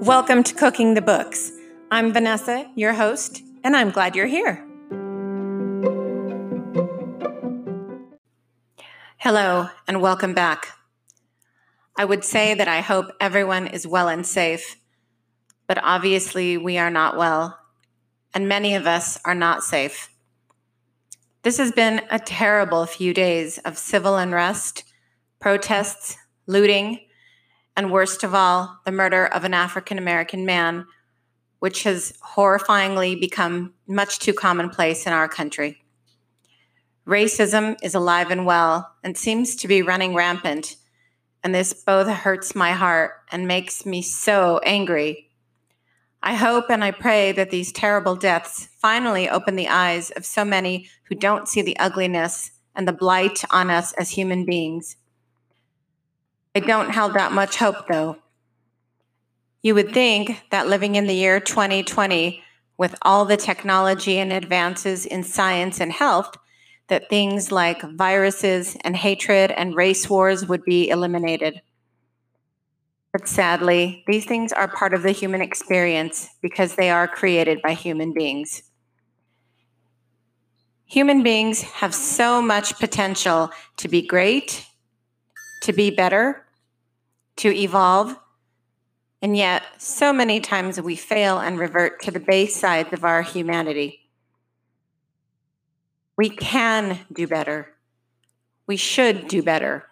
Welcome to Cooking the Books. I'm Vanessa, your host, and I'm glad you're here. Hello, and welcome back. I would say that I hope everyone is well and safe, but obviously we are not well, and many of us are not safe. This has been a terrible few days of civil unrest, protests, looting, and worst of all, the murder of an African American man, which has horrifyingly become much too commonplace in our country. Racism is alive and well and seems to be running rampant, and this both hurts my heart and makes me so angry. I hope and I pray that these terrible deaths finally open the eyes of so many who don't see the ugliness and the blight on us as human beings. I don't have that much hope, though. You would think that living in the year 2020, with all the technology and advances in science and health, that things like viruses and hatred and race wars would be eliminated. But sadly, these things are part of the human experience because they are created by human beings. Human beings have so much potential to be great, to be better, to evolve. And yet, so many times we fail and revert to the base sides of our humanity. We can do better. We should do better.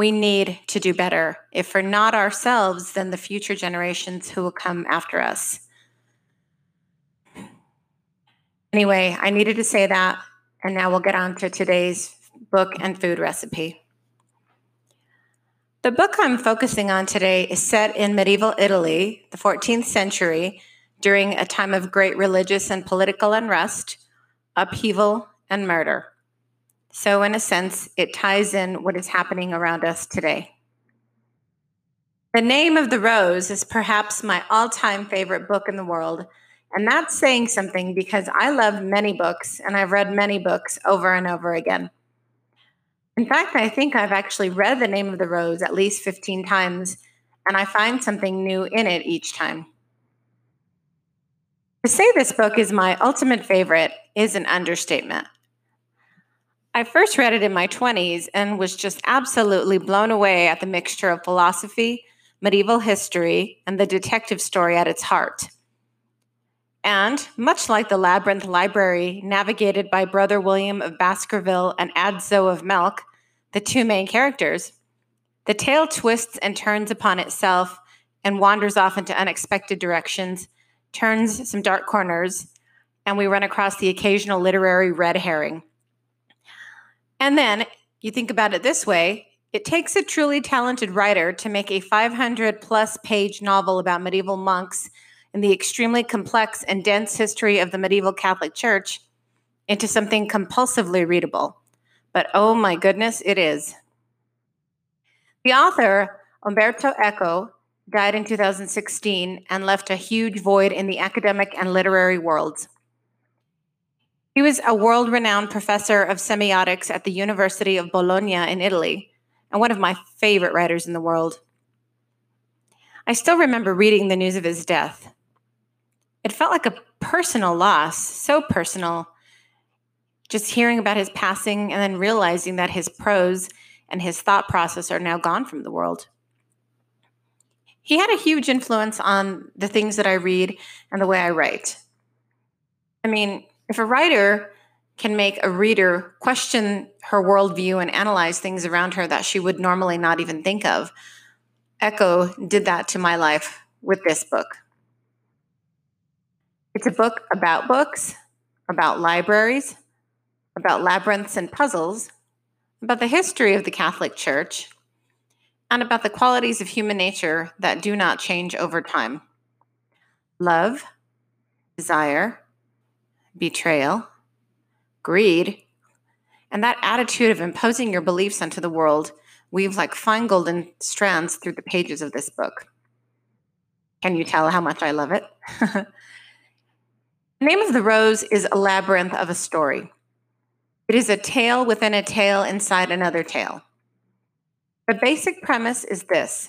We need to do better. If for not ourselves, then the future generations who will come after us. Anyway, I needed to say that, and now we'll get on to today's book and food recipe. The book I'm focusing on today is set in medieval Italy, the 14th century, during a time of great religious and political unrest, upheaval, and murder. So, in a sense, it ties in what is happening around us today. The Name of the Rose is perhaps my all time favorite book in the world. And that's saying something because I love many books and I've read many books over and over again. In fact, I think I've actually read The Name of the Rose at least 15 times, and I find something new in it each time. To say this book is my ultimate favorite is an understatement. I first read it in my 20s and was just absolutely blown away at the mixture of philosophy, medieval history, and the detective story at its heart. And much like the Labyrinth Library, navigated by Brother William of Baskerville and Adso of Melk, the two main characters, the tale twists and turns upon itself and wanders off into unexpected directions, turns some dark corners, and we run across the occasional literary red herring. And then you think about it this way it takes a truly talented writer to make a 500 plus page novel about medieval monks and the extremely complex and dense history of the medieval Catholic Church into something compulsively readable. But oh my goodness, it is. The author, Umberto Eco, died in 2016 and left a huge void in the academic and literary worlds. He was a world renowned professor of semiotics at the University of Bologna in Italy, and one of my favorite writers in the world. I still remember reading the news of his death. It felt like a personal loss, so personal just hearing about his passing and then realizing that his prose and his thought process are now gone from the world. He had a huge influence on the things that I read and the way I write. I mean, if a writer can make a reader question her worldview and analyze things around her that she would normally not even think of, Eco did that to my life with this book. It's a book about books, about libraries, about labyrinths and puzzles, about the history of the Catholic Church, and about the qualities of human nature that do not change over time love, desire, betrayal, greed, and that attitude of imposing your beliefs onto the world weave like fine golden strands through the pages of this book. Can you tell how much I love it? the name of the rose is a labyrinth of a story. It is a tale within a tale inside another tale. The basic premise is this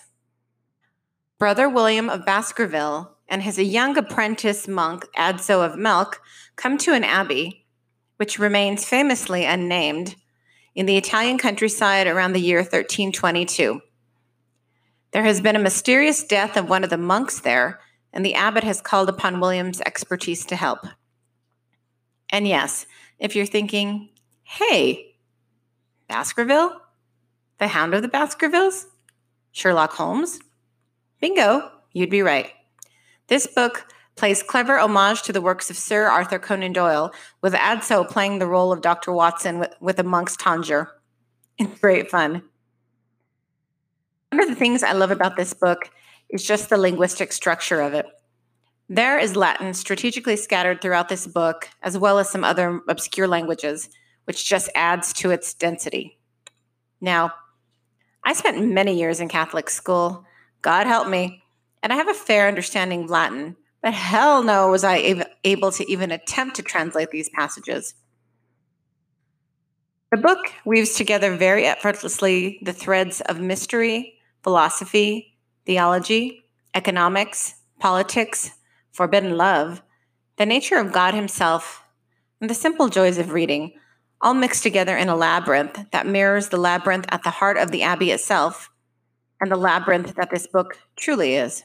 Brother William of Baskerville and his young apprentice monk, Adso of Melk, come to an abbey, which remains famously unnamed, in the Italian countryside around the year 1322. There has been a mysterious death of one of the monks there, and the abbot has called upon William's expertise to help. And yes, if you're thinking, hey, Baskerville? The Hound of the Baskervilles? Sherlock Holmes? Bingo, you'd be right. This book plays clever homage to the works of Sir Arthur Conan Doyle, with Adso playing the role of Dr. Watson with, with a monk's tonsure. It's great fun. One of the things I love about this book is just the linguistic structure of it. There is Latin strategically scattered throughout this book, as well as some other obscure languages, which just adds to its density. Now, I spent many years in Catholic school. God help me. And I have a fair understanding of Latin, but hell no was I able to even attempt to translate these passages. The book weaves together very effortlessly the threads of mystery, philosophy, theology, economics, politics, forbidden love, the nature of God Himself, and the simple joys of reading, all mixed together in a labyrinth that mirrors the labyrinth at the heart of the Abbey itself and the labyrinth that this book truly is.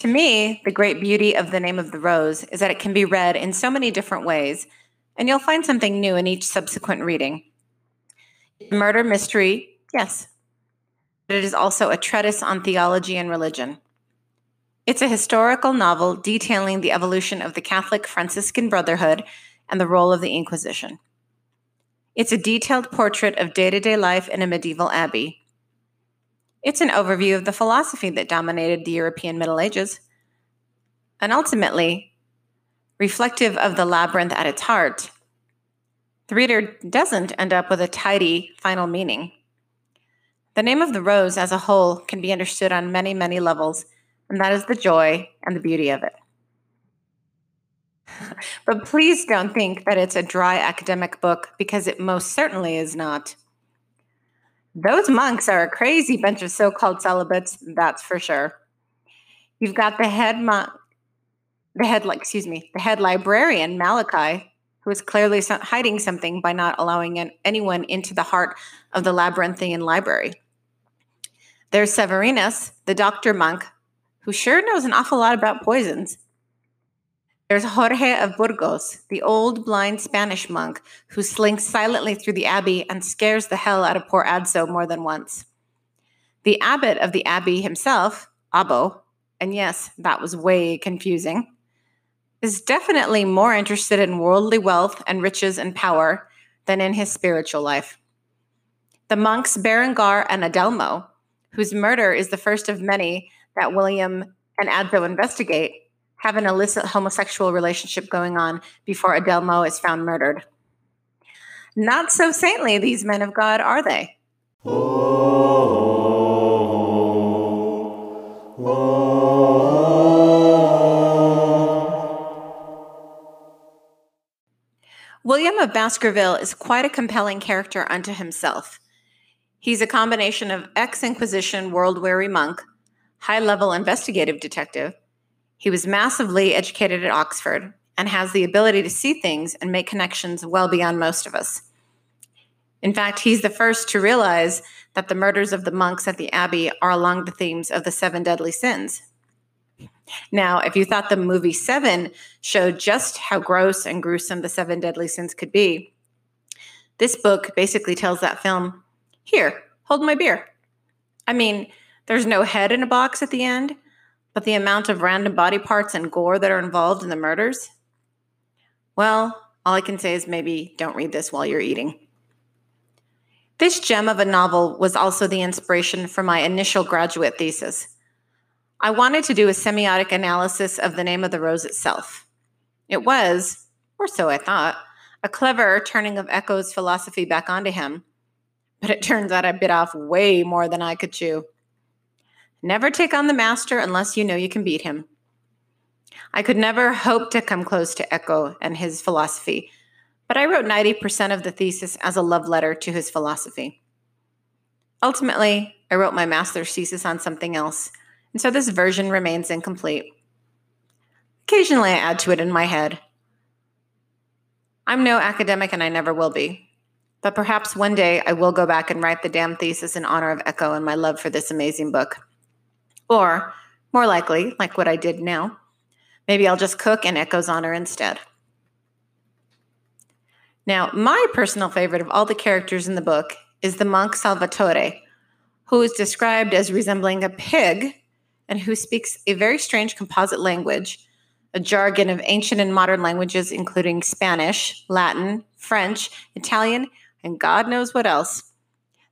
To me, the great beauty of The Name of the Rose is that it can be read in so many different ways, and you'll find something new in each subsequent reading. Murder mystery, yes, but it is also a treatise on theology and religion. It's a historical novel detailing the evolution of the Catholic Franciscan Brotherhood and the role of the Inquisition. It's a detailed portrait of day to day life in a medieval abbey, it's an overview of the philosophy that dominated the European Middle Ages, and ultimately, reflective of the labyrinth at its heart. The reader doesn't end up with a tidy final meaning. The name of the rose as a whole can be understood on many, many levels, and that is the joy and the beauty of it. but please don't think that it's a dry academic book because it most certainly is not. Those monks are a crazy bunch of so called celibates, that's for sure. You've got the head monk, the head, excuse me, the head librarian, Malachi, who is clearly hiding something by not allowing anyone into the heart of the labyrinthian library. There's Severinus, the doctor monk, who sure knows an awful lot about poisons. There's Jorge of Burgos, the old blind Spanish monk who slinks silently through the abbey and scares the hell out of poor Adso more than once. The abbot of the abbey himself, Abbo, and yes, that was way confusing, is definitely more interested in worldly wealth and riches and power than in his spiritual life. The monks Berengar and Adelmo, whose murder is the first of many that William and Adso investigate, have an illicit homosexual relationship going on before Adelmo is found murdered. Not so saintly, these men of God, are they? William of Baskerville is quite a compelling character unto himself. He's a combination of ex Inquisition world weary monk, high level investigative detective, he was massively educated at Oxford and has the ability to see things and make connections well beyond most of us. In fact, he's the first to realize that the murders of the monks at the Abbey are along the themes of the seven deadly sins. Now, if you thought the movie Seven showed just how gross and gruesome the seven deadly sins could be, this book basically tells that film here, hold my beer. I mean, there's no head in a box at the end, but the amount of random body parts and gore that are involved in the murders? Well, all I can say is maybe don't read this while you're eating. This gem of a novel was also the inspiration for my initial graduate thesis. I wanted to do a semiotic analysis of the name of the rose itself. It was, or so I thought, a clever turning of Eco's philosophy back onto him, but it turns out I bit off way more than I could chew. Never take on the master unless you know you can beat him. I could never hope to come close to Eco and his philosophy, but I wrote 90% of the thesis as a love letter to his philosophy. Ultimately, I wrote my master's thesis on something else, and so this version remains incomplete. Occasionally, I add to it in my head. I'm no academic and I never will be, but perhaps one day I will go back and write the damn thesis in honor of Eco and my love for this amazing book. Or, more likely, like what I did now, maybe I'll just cook in Eco's honor instead. Now, my personal favorite of all the characters in the book is the monk Salvatore, who is described as resembling a pig and who speaks a very strange composite language, a jargon of ancient and modern languages, including Spanish, Latin, French, Italian, and God knows what else.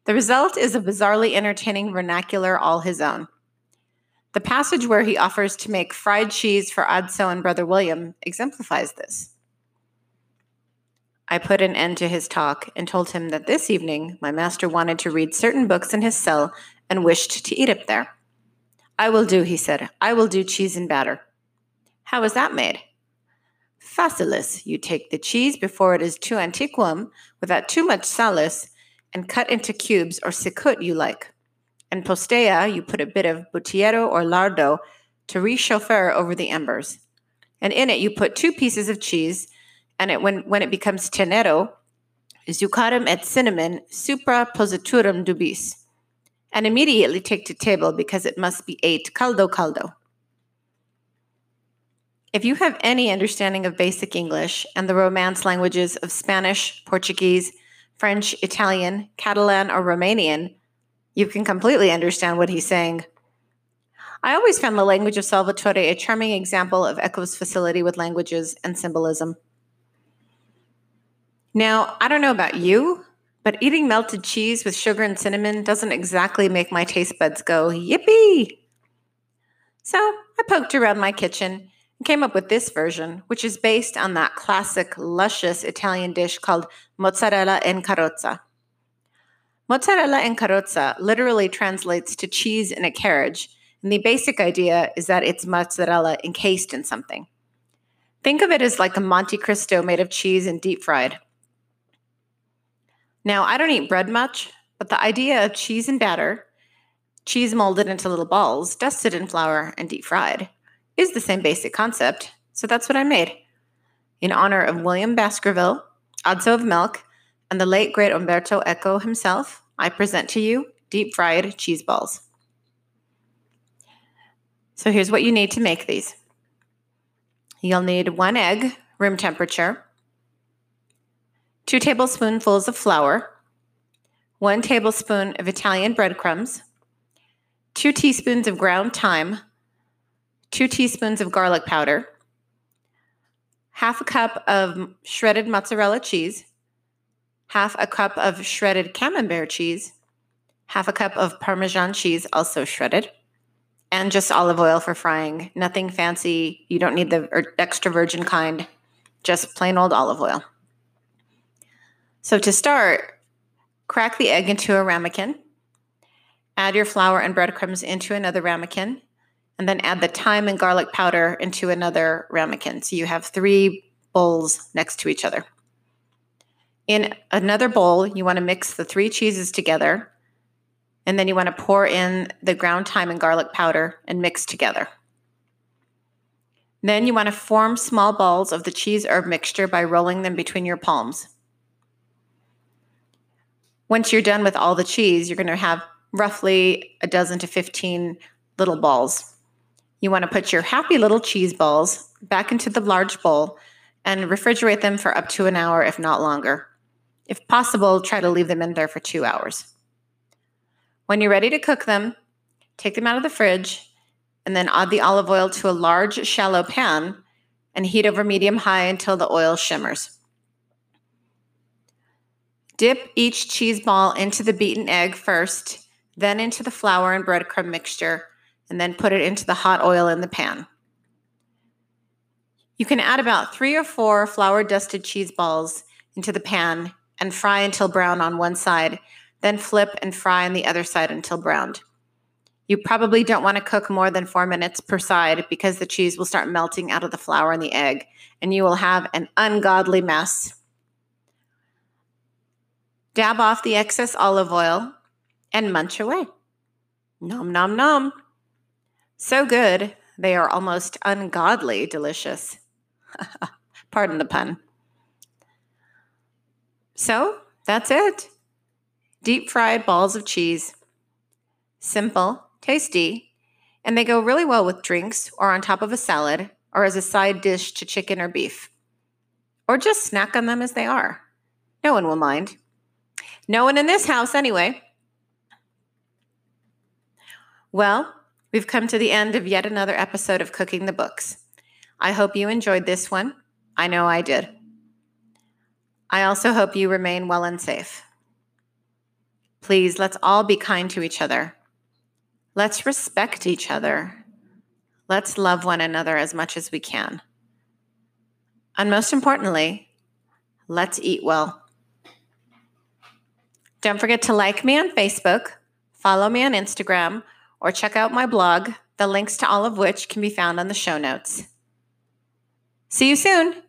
The result is a bizarrely entertaining vernacular all his own. The passage where he offers to make fried cheese for Adso and Brother William exemplifies this. I put an end to his talk and told him that this evening my master wanted to read certain books in his cell and wished to eat up there. I will do, he said. I will do cheese and batter. How is that made? Facilis. You take the cheese before it is too antiquum, without too much salus, and cut into cubes or sicut you like. And postea, you put a bit of butiero or lardo to rechauffeur over the embers. And in it, you put two pieces of cheese and it, when, when it becomes tenero, zuccatum et cinnamon supra positurum dubis, and immediately take to table because it must be ate caldo caldo. If you have any understanding of basic English and the Romance languages of Spanish, Portuguese, French, Italian, Catalan, or Romanian, you can completely understand what he's saying. I always found the language of Salvatore a charming example of Eco's facility with languages and symbolism. Now, I don't know about you, but eating melted cheese with sugar and cinnamon doesn't exactly make my taste buds go, yippee! So I poked around my kitchen and came up with this version, which is based on that classic, luscious Italian dish called mozzarella in carrozza. Mozzarella in carrozza literally translates to cheese in a carriage, and the basic idea is that it's mozzarella encased in something. Think of it as like a Monte Cristo made of cheese and deep fried. Now, I don't eat bread much, but the idea of cheese and batter, cheese molded into little balls, dusted in flour, and deep fried, is the same basic concept. So that's what I made. In honor of William Baskerville, Adso of Melk, and the late great Umberto Eco himself, I present to you deep fried cheese balls. So here's what you need to make these you'll need one egg, room temperature, two tablespoonfuls of flour, one tablespoon of Italian breadcrumbs, two teaspoons of ground thyme, two teaspoons of garlic powder, half a cup of shredded mozzarella cheese, half a cup of shredded camembert cheese, half a cup of Parmesan cheese, also shredded, and just olive oil for frying. Nothing fancy. You don't need the er, extra virgin kind, just plain old olive oil. So to start, crack the egg into a ramekin. Add your flour and breadcrumbs into another ramekin, and then add the thyme and garlic powder into another ramekin. So you have three bowls next to each other. In another bowl, you want to mix the three cheeses together, and then you want to pour in the ground thyme and garlic powder and mix together. Then you want to form small balls of the cheese herb mixture by rolling them between your palms. Once you're done with all the cheese, you're going to have roughly a dozen to 15 little balls. You want to put your happy little cheese balls back into the large bowl and refrigerate them for up to an hour, if not longer. If possible, try to leave them in there for two hours. When you're ready to cook them, take them out of the fridge and then add the olive oil to a large, shallow pan and heat over medium high until the oil shimmers. Dip each cheese ball into the beaten egg first, then into the flour and breadcrumb mixture, and then put it into the hot oil in the pan. You can add about three or four flour dusted cheese balls into the pan and fry until brown on one side, then flip and fry on the other side until browned. You probably don't want to cook more than four minutes per side because the cheese will start melting out of the flour and the egg, and you will have an ungodly mess. Dab off the excess olive oil and munch away. Nom, nom, nom. So good, they are almost ungodly delicious. Pardon the pun. So that's it. Deep fried balls of cheese. Simple, tasty, and they go really well with drinks or on top of a salad or as a side dish to chicken or beef. Or just snack on them as they are. No one will mind. No one in this house, anyway. Well, we've come to the end of yet another episode of Cooking the Books. I hope you enjoyed this one. I know I did. I also hope you remain well and safe. Please, let's all be kind to each other. Let's respect each other. Let's love one another as much as we can. And most importantly, let's eat well. Don't forget to like me on Facebook, follow me on Instagram, or check out my blog, the links to all of which can be found on the show notes. See you soon.